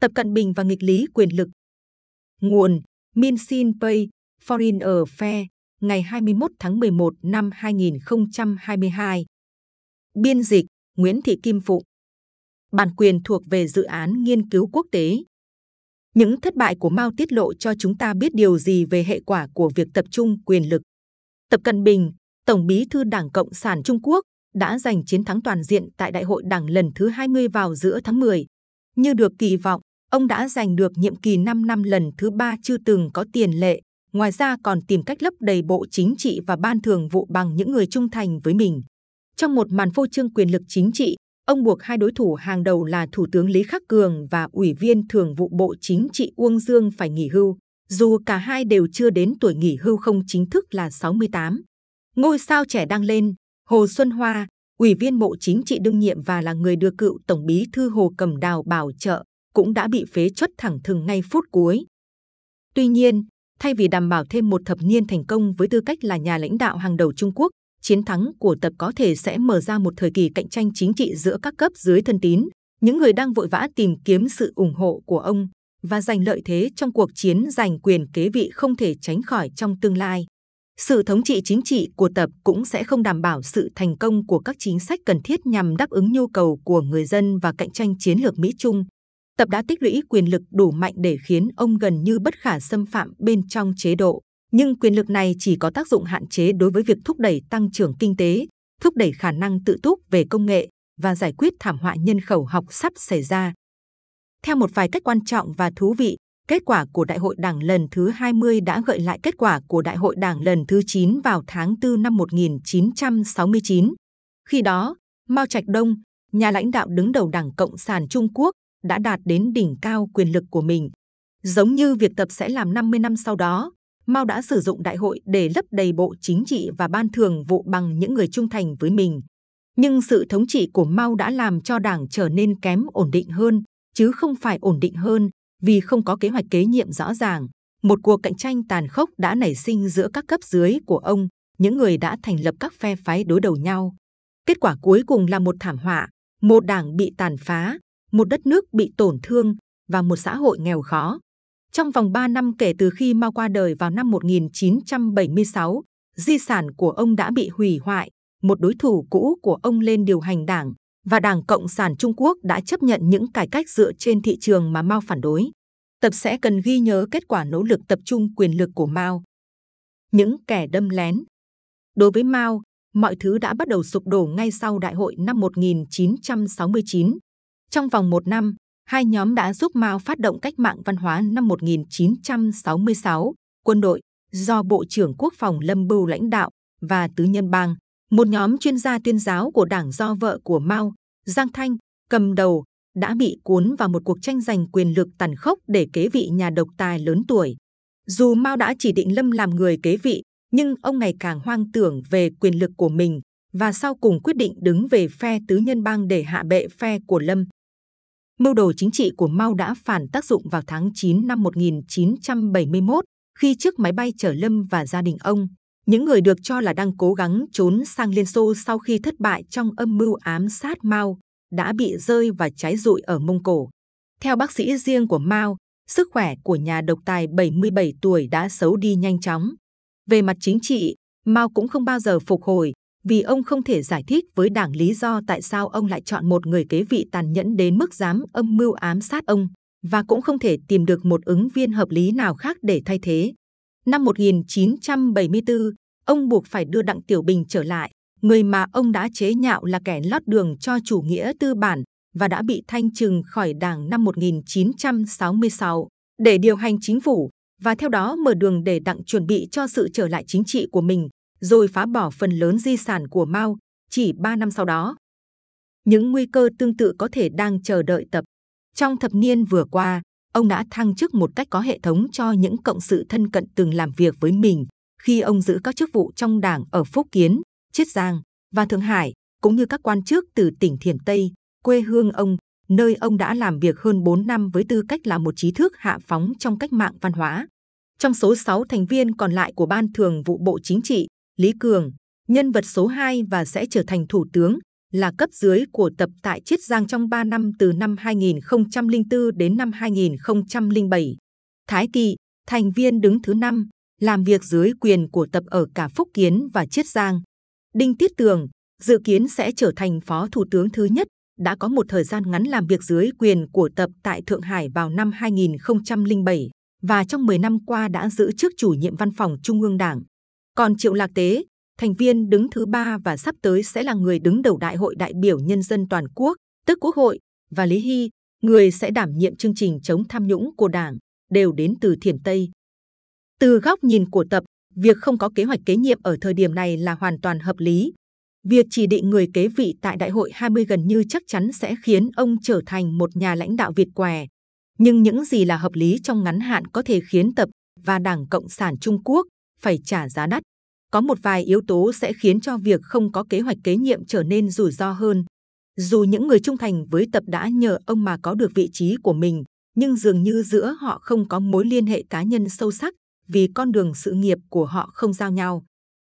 Tập Cận Bình và nghịch lý quyền lực. Nguồn Minsin Pay, Foreign Affairs, ngày 21 tháng 11 năm 2022. Biên dịch Nguyễn Thị Kim phụ Bản quyền thuộc về dự án nghiên cứu quốc tế. Những thất bại của Mao tiết lộ cho chúng ta biết điều gì về hệ quả của việc tập trung quyền lực. Tập Cận Bình, Tổng bí thư Đảng Cộng sản Trung Quốc, đã giành chiến thắng toàn diện tại Đại hội Đảng lần thứ 20 vào giữa tháng 10. Như được kỳ vọng, ông đã giành được nhiệm kỳ 5 năm lần thứ ba chưa từng có tiền lệ. Ngoài ra còn tìm cách lấp đầy bộ chính trị và ban thường vụ bằng những người trung thành với mình. Trong một màn phô trương quyền lực chính trị, ông buộc hai đối thủ hàng đầu là Thủ tướng Lý Khắc Cường và Ủy viên Thường vụ Bộ Chính trị Uông Dương phải nghỉ hưu, dù cả hai đều chưa đến tuổi nghỉ hưu không chính thức là 68. Ngôi sao trẻ đang lên, Hồ Xuân Hoa, Ủy viên Bộ Chính trị đương nhiệm và là người được cựu Tổng bí thư Hồ Cầm Đào bảo trợ, cũng đã bị phế chuất thẳng thừng ngay phút cuối. Tuy nhiên, thay vì đảm bảo thêm một thập niên thành công với tư cách là nhà lãnh đạo hàng đầu Trung Quốc, chiến thắng của tập có thể sẽ mở ra một thời kỳ cạnh tranh chính trị giữa các cấp dưới thân tín, những người đang vội vã tìm kiếm sự ủng hộ của ông và giành lợi thế trong cuộc chiến giành quyền kế vị không thể tránh khỏi trong tương lai. Sự thống trị chính trị của tập cũng sẽ không đảm bảo sự thành công của các chính sách cần thiết nhằm đáp ứng nhu cầu của người dân và cạnh tranh chiến lược Mỹ-Trung. Tập đã tích lũy quyền lực đủ mạnh để khiến ông gần như bất khả xâm phạm bên trong chế độ. Nhưng quyền lực này chỉ có tác dụng hạn chế đối với việc thúc đẩy tăng trưởng kinh tế, thúc đẩy khả năng tự túc về công nghệ và giải quyết thảm họa nhân khẩu học sắp xảy ra. Theo một vài cách quan trọng và thú vị, kết quả của Đại hội Đảng lần thứ 20 đã gợi lại kết quả của Đại hội Đảng lần thứ 9 vào tháng 4 năm 1969. Khi đó, Mao Trạch Đông, nhà lãnh đạo đứng đầu Đảng Cộng sản Trung Quốc, đã đạt đến đỉnh cao quyền lực của mình. Giống như việc tập sẽ làm 50 năm sau đó, Mao đã sử dụng đại hội để lấp đầy bộ chính trị và ban thường vụ bằng những người trung thành với mình. Nhưng sự thống trị của Mao đã làm cho đảng trở nên kém ổn định hơn, chứ không phải ổn định hơn, vì không có kế hoạch kế nhiệm rõ ràng. Một cuộc cạnh tranh tàn khốc đã nảy sinh giữa các cấp dưới của ông, những người đã thành lập các phe phái đối đầu nhau. Kết quả cuối cùng là một thảm họa, một đảng bị tàn phá, một đất nước bị tổn thương và một xã hội nghèo khó. Trong vòng 3 năm kể từ khi Mao qua đời vào năm 1976, di sản của ông đã bị hủy hoại, một đối thủ cũ của ông lên điều hành đảng và Đảng Cộng sản Trung Quốc đã chấp nhận những cải cách dựa trên thị trường mà Mao phản đối. Tập sẽ cần ghi nhớ kết quả nỗ lực tập trung quyền lực của Mao. Những kẻ đâm lén Đối với Mao, mọi thứ đã bắt đầu sụp đổ ngay sau đại hội năm 1969. Trong vòng một năm, hai nhóm đã giúp Mao phát động cách mạng văn hóa năm 1966, quân đội do Bộ trưởng Quốc phòng Lâm Bưu lãnh đạo và tứ nhân bang, một nhóm chuyên gia tuyên giáo của đảng do vợ của Mao, Giang Thanh, cầm đầu, đã bị cuốn vào một cuộc tranh giành quyền lực tàn khốc để kế vị nhà độc tài lớn tuổi. Dù Mao đã chỉ định Lâm làm người kế vị, nhưng ông ngày càng hoang tưởng về quyền lực của mình và sau cùng quyết định đứng về phe tứ nhân bang để hạ bệ phe của Lâm. Mưu đồ chính trị của Mao đã phản tác dụng vào tháng 9 năm 1971 khi chiếc máy bay chở Lâm và gia đình ông, những người được cho là đang cố gắng trốn sang Liên Xô sau khi thất bại trong âm mưu ám sát Mao, đã bị rơi và cháy rụi ở Mông Cổ. Theo bác sĩ riêng của Mao, sức khỏe của nhà độc tài 77 tuổi đã xấu đi nhanh chóng. Về mặt chính trị, Mao cũng không bao giờ phục hồi vì ông không thể giải thích với đảng lý do tại sao ông lại chọn một người kế vị tàn nhẫn đến mức dám âm mưu ám sát ông và cũng không thể tìm được một ứng viên hợp lý nào khác để thay thế. Năm 1974, ông buộc phải đưa Đặng Tiểu Bình trở lại, người mà ông đã chế nhạo là kẻ lót đường cho chủ nghĩa tư bản và đã bị thanh trừng khỏi đảng năm 1966 để điều hành chính phủ và theo đó mở đường để Đặng chuẩn bị cho sự trở lại chính trị của mình rồi phá bỏ phần lớn di sản của Mao chỉ 3 năm sau đó. Những nguy cơ tương tự có thể đang chờ đợi tập. Trong thập niên vừa qua, ông đã thăng chức một cách có hệ thống cho những cộng sự thân cận từng làm việc với mình khi ông giữ các chức vụ trong đảng ở Phúc Kiến, Chiết Giang và Thượng Hải, cũng như các quan chức từ tỉnh Thiểm Tây, quê hương ông, nơi ông đã làm việc hơn 4 năm với tư cách là một trí thức hạ phóng trong cách mạng văn hóa. Trong số 6 thành viên còn lại của Ban Thường vụ Bộ Chính trị, Lý Cường, nhân vật số 2 và sẽ trở thành thủ tướng, là cấp dưới của tập tại Chiết Giang trong 3 năm từ năm 2004 đến năm 2007. Thái Kỳ, thành viên đứng thứ 5, làm việc dưới quyền của tập ở cả Phúc Kiến và Chiết Giang. Đinh Tiết Tường, dự kiến sẽ trở thành phó thủ tướng thứ nhất, đã có một thời gian ngắn làm việc dưới quyền của tập tại Thượng Hải vào năm 2007 và trong 10 năm qua đã giữ chức chủ nhiệm văn phòng Trung ương Đảng. Còn Triệu Lạc Tế, thành viên đứng thứ ba và sắp tới sẽ là người đứng đầu Đại hội đại biểu nhân dân toàn quốc, tức Quốc hội, và Lý Hy, người sẽ đảm nhiệm chương trình chống tham nhũng của Đảng, đều đến từ Thiểm Tây. Từ góc nhìn của tập, việc không có kế hoạch kế nhiệm ở thời điểm này là hoàn toàn hợp lý. Việc chỉ định người kế vị tại Đại hội 20 gần như chắc chắn sẽ khiến ông trở thành một nhà lãnh đạo Việt què. Nhưng những gì là hợp lý trong ngắn hạn có thể khiến tập và Đảng Cộng sản Trung Quốc phải trả giá đắt. Có một vài yếu tố sẽ khiến cho việc không có kế hoạch kế nhiệm trở nên rủi ro hơn. Dù những người trung thành với tập đã nhờ ông mà có được vị trí của mình, nhưng dường như giữa họ không có mối liên hệ cá nhân sâu sắc vì con đường sự nghiệp của họ không giao nhau.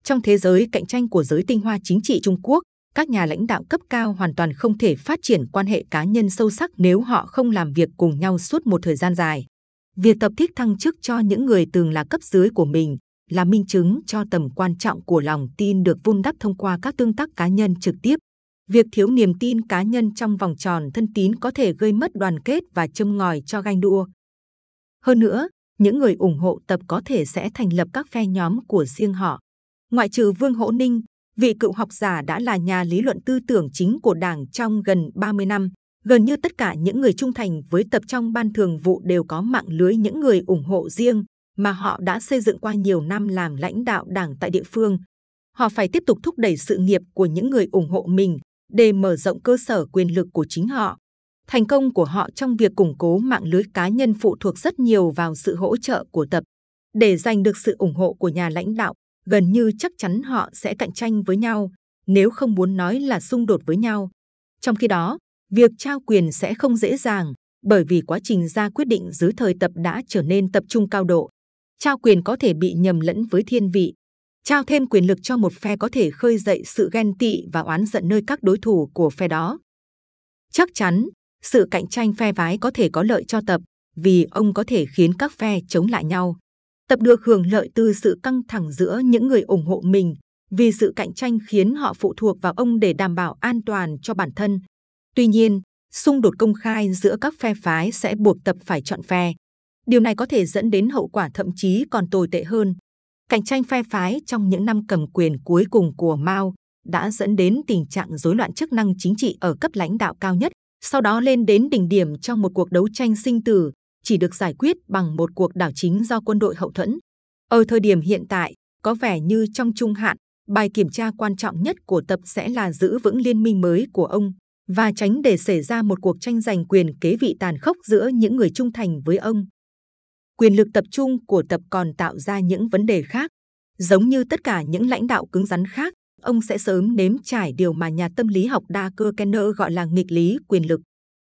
Trong thế giới cạnh tranh của giới tinh hoa chính trị Trung Quốc, các nhà lãnh đạo cấp cao hoàn toàn không thể phát triển quan hệ cá nhân sâu sắc nếu họ không làm việc cùng nhau suốt một thời gian dài. Việc tập thích thăng chức cho những người từng là cấp dưới của mình là minh chứng cho tầm quan trọng của lòng tin được vun đắp thông qua các tương tác cá nhân trực tiếp. Việc thiếu niềm tin cá nhân trong vòng tròn thân tín có thể gây mất đoàn kết và châm ngòi cho ganh đua. Hơn nữa, những người ủng hộ tập có thể sẽ thành lập các phe nhóm của riêng họ. Ngoại trừ Vương Hỗ Ninh, vị cựu học giả đã là nhà lý luận tư tưởng chính của Đảng trong gần 30 năm. Gần như tất cả những người trung thành với tập trong ban thường vụ đều có mạng lưới những người ủng hộ riêng mà họ đã xây dựng qua nhiều năm làm lãnh đạo Đảng tại địa phương. Họ phải tiếp tục thúc đẩy sự nghiệp của những người ủng hộ mình để mở rộng cơ sở quyền lực của chính họ. Thành công của họ trong việc củng cố mạng lưới cá nhân phụ thuộc rất nhiều vào sự hỗ trợ của tập. Để giành được sự ủng hộ của nhà lãnh đạo, gần như chắc chắn họ sẽ cạnh tranh với nhau, nếu không muốn nói là xung đột với nhau. Trong khi đó, việc trao quyền sẽ không dễ dàng, bởi vì quá trình ra quyết định dưới thời tập đã trở nên tập trung cao độ. Trao quyền có thể bị nhầm lẫn với thiên vị. Trao thêm quyền lực cho một phe có thể khơi dậy sự ghen tị và oán giận nơi các đối thủ của phe đó. Chắc chắn, sự cạnh tranh phe phái có thể có lợi cho tập vì ông có thể khiến các phe chống lại nhau. Tập được hưởng lợi từ sự căng thẳng giữa những người ủng hộ mình vì sự cạnh tranh khiến họ phụ thuộc vào ông để đảm bảo an toàn cho bản thân. Tuy nhiên, xung đột công khai giữa các phe phái sẽ buộc tập phải chọn phe. Điều này có thể dẫn đến hậu quả thậm chí còn tồi tệ hơn. Cạnh tranh phe phái trong những năm cầm quyền cuối cùng của Mao đã dẫn đến tình trạng rối loạn chức năng chính trị ở cấp lãnh đạo cao nhất sau đó lên đến đỉnh điểm trong một cuộc đấu tranh sinh tử, chỉ được giải quyết bằng một cuộc đảo chính do quân đội hậu thuẫn. Ở thời điểm hiện tại, có vẻ như trong trung hạn, bài kiểm tra quan trọng nhất của tập sẽ là giữ vững liên minh mới của ông và tránh để xảy ra một cuộc tranh giành quyền kế vị tàn khốc giữa những người trung thành với ông. Quyền lực tập trung của tập còn tạo ra những vấn đề khác. Giống như tất cả những lãnh đạo cứng rắn khác, ông sẽ sớm nếm trải điều mà nhà tâm lý học đa cơ Kenner gọi là nghịch lý quyền lực.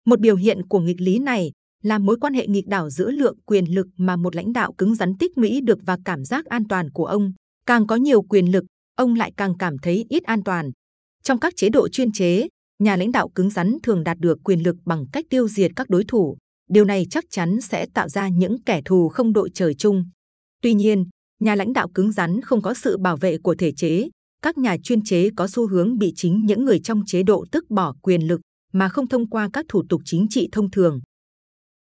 Một biểu hiện của nghịch lý này là mối quan hệ nghịch đảo giữa lượng quyền lực mà một lãnh đạo cứng rắn tích lũy được và cảm giác an toàn của ông. Càng có nhiều quyền lực, ông lại càng cảm thấy ít an toàn. Trong các chế độ chuyên chế, nhà lãnh đạo cứng rắn thường đạt được quyền lực bằng cách tiêu diệt các đối thủ. Điều này chắc chắn sẽ tạo ra những kẻ thù không đội trời chung. Tuy nhiên, nhà lãnh đạo cứng rắn không có sự bảo vệ của thể chế, các nhà chuyên chế có xu hướng bị chính những người trong chế độ tức bỏ quyền lực mà không thông qua các thủ tục chính trị thông thường.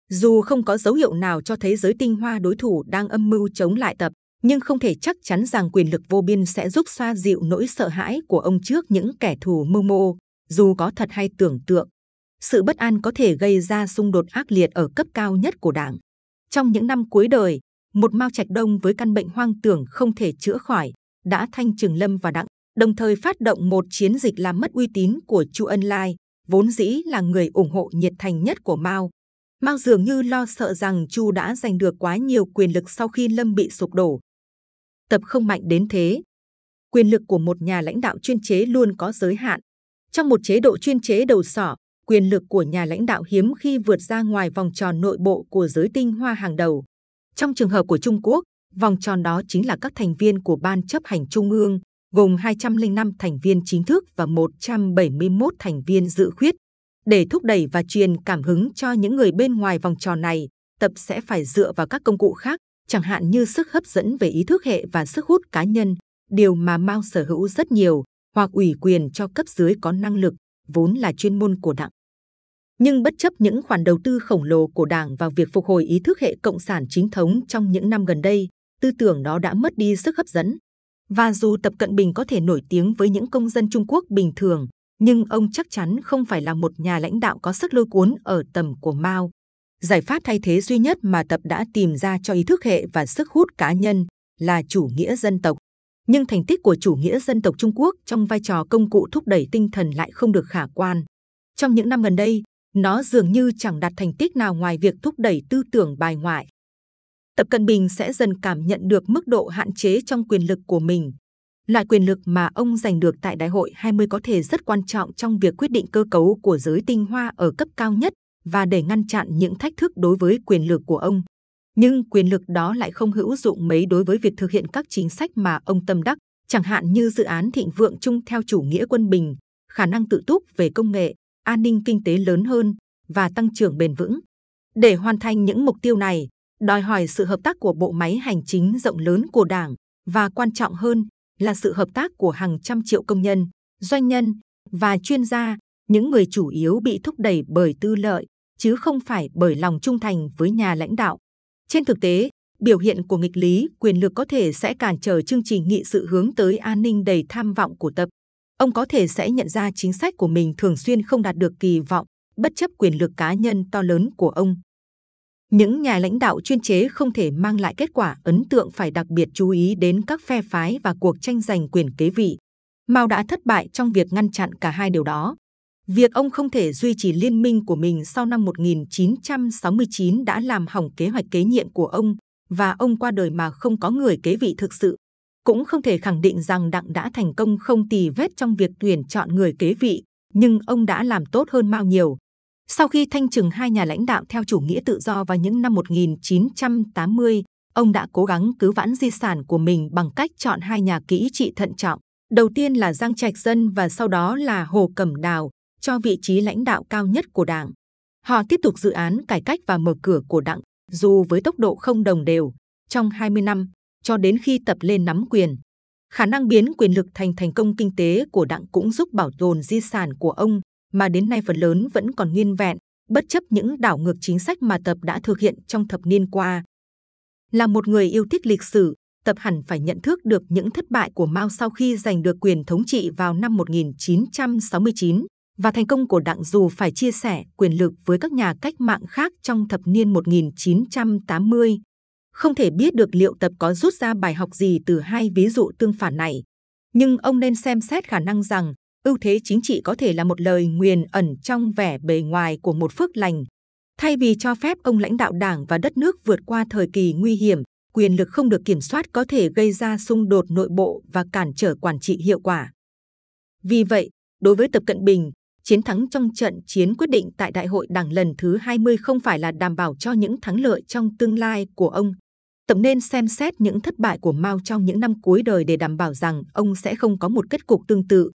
Dù không có dấu hiệu nào cho thấy giới tinh hoa đối thủ đang âm mưu chống lại tập, nhưng không thể chắc chắn rằng quyền lực vô biên sẽ giúp xoa dịu nỗi sợ hãi của ông trước những kẻ thù mưu mô, dù có thật hay tưởng tượng. Sự bất an có thể gây ra xung đột ác liệt ở cấp cao nhất của đảng. Trong những năm cuối đời, một Mao Trạch Đông với căn bệnh hoang tưởng không thể chữa khỏi, đã thanh trừng Lâm và Đặng, đồng thời phát động một chiến dịch làm mất uy tín của Chu Ân Lai, vốn dĩ là người ủng hộ nhiệt thành nhất của Mao. Mao dường như lo sợ rằng Chu đã giành được quá nhiều quyền lực sau khi Lâm bị sụp đổ. Tập không mạnh đến thế. Quyền lực của một nhà lãnh đạo chuyên chế luôn có giới hạn. Trong một chế độ chuyên chế đầu sỏ, quyền lực của nhà lãnh đạo hiếm khi vượt ra ngoài vòng tròn nội bộ của giới tinh hoa hàng đầu. Trong trường hợp của Trung Quốc, Vòng tròn đó chính là các thành viên của Ban chấp hành Trung ương, gồm 205 thành viên chính thức và 171 thành viên dự khuyết. Để thúc đẩy và truyền cảm hứng cho những người bên ngoài vòng tròn này, tập sẽ phải dựa vào các công cụ khác, chẳng hạn như sức hấp dẫn về ý thức hệ và sức hút cá nhân, điều mà Mao sở hữu rất nhiều, hoặc ủy quyền cho cấp dưới có năng lực, vốn là chuyên môn của đảng. Nhưng bất chấp những khoản đầu tư khổng lồ của đảng vào việc phục hồi ý thức hệ cộng sản chính thống trong những năm gần đây, tư tưởng đó đã mất đi sức hấp dẫn. Và dù Tập Cận Bình có thể nổi tiếng với những công dân Trung Quốc bình thường, nhưng ông chắc chắn không phải là một nhà lãnh đạo có sức lôi cuốn ở tầm của Mao. Giải pháp thay thế duy nhất mà Tập đã tìm ra cho ý thức hệ và sức hút cá nhân là chủ nghĩa dân tộc. Nhưng thành tích của chủ nghĩa dân tộc Trung Quốc trong vai trò công cụ thúc đẩy tinh thần lại không được khả quan. Trong những năm gần đây, nó dường như chẳng đạt thành tích nào ngoài việc thúc đẩy tư tưởng bài ngoại. Tập Cận Bình sẽ dần cảm nhận được mức độ hạn chế trong quyền lực của mình. Loại quyền lực mà ông giành được tại Đại hội 20 có thể rất quan trọng trong việc quyết định cơ cấu của giới tinh hoa ở cấp cao nhất và để ngăn chặn những thách thức đối với quyền lực của ông. Nhưng quyền lực đó lại không hữu dụng mấy đối với việc thực hiện các chính sách mà ông tâm đắc, chẳng hạn như dự án thịnh vượng chung theo chủ nghĩa quân bình, khả năng tự túc về công nghệ, an ninh kinh tế lớn hơn và tăng trưởng bền vững. Để hoàn thành những mục tiêu này, đòi hỏi sự hợp tác của bộ máy hành chính rộng lớn của Đảng và quan trọng hơn là sự hợp tác của hàng trăm triệu công nhân, doanh nhân và chuyên gia, những người chủ yếu bị thúc đẩy bởi tư lợi, chứ không phải bởi lòng trung thành với nhà lãnh đạo. Trên thực tế, biểu hiện của nghịch lý quyền lực có thể sẽ cản trở chương trình nghị sự hướng tới an ninh đầy tham vọng của tập. Ông có thể sẽ nhận ra chính sách của mình thường xuyên không đạt được kỳ vọng, bất chấp quyền lực cá nhân to lớn của ông. Những nhà lãnh đạo chuyên chế không thể mang lại kết quả ấn tượng phải đặc biệt chú ý đến các phe phái và cuộc tranh giành quyền kế vị. Mao đã thất bại trong việc ngăn chặn cả hai điều đó. Việc ông không thể duy trì liên minh của mình sau năm 1969 đã làm hỏng kế hoạch kế nhiệm của ông và ông qua đời mà không có người kế vị thực sự. Cũng không thể khẳng định rằng Đặng đã thành công không tì vết trong việc tuyển chọn người kế vị, nhưng ông đã làm tốt hơn Mao nhiều. Sau khi thanh trừng hai nhà lãnh đạo theo chủ nghĩa tự do vào những năm 1980, ông đã cố gắng cứu vãn di sản của mình bằng cách chọn hai nhà kỹ trị thận trọng. Đầu tiên là Giang Trạch Dân và sau đó là Hồ Cẩm Đào cho vị trí lãnh đạo cao nhất của đảng. Họ tiếp tục dự án cải cách và mở cửa của đảng, dù với tốc độ không đồng đều, trong 20 năm, cho đến khi tập lên nắm quyền. Khả năng biến quyền lực thành thành công kinh tế của đảng cũng giúp bảo tồn di sản của ông, mà đến nay phần lớn vẫn còn nguyên vẹn, bất chấp những đảo ngược chính sách mà tập đã thực hiện trong thập niên qua. Là một người yêu thích lịch sử, tập hẳn phải nhận thức được những thất bại của Mao sau khi giành được quyền thống trị vào năm 1969 và thành công của đảng dù phải chia sẻ quyền lực với các nhà cách mạng khác trong thập niên 1980. Không thể biết được liệu tập có rút ra bài học gì từ hai ví dụ tương phản này. Nhưng ông nên xem xét khả năng rằng ưu thế chính trị có thể là một lời nguyền ẩn trong vẻ bề ngoài của một phước lành. Thay vì cho phép ông lãnh đạo đảng và đất nước vượt qua thời kỳ nguy hiểm, quyền lực không được kiểm soát có thể gây ra xung đột nội bộ và cản trở quản trị hiệu quả. Vì vậy, đối với Tập Cận Bình, chiến thắng trong trận chiến quyết định tại Đại hội Đảng lần thứ 20 không phải là đảm bảo cho những thắng lợi trong tương lai của ông. Tập nên xem xét những thất bại của Mao trong những năm cuối đời để đảm bảo rằng ông sẽ không có một kết cục tương tự.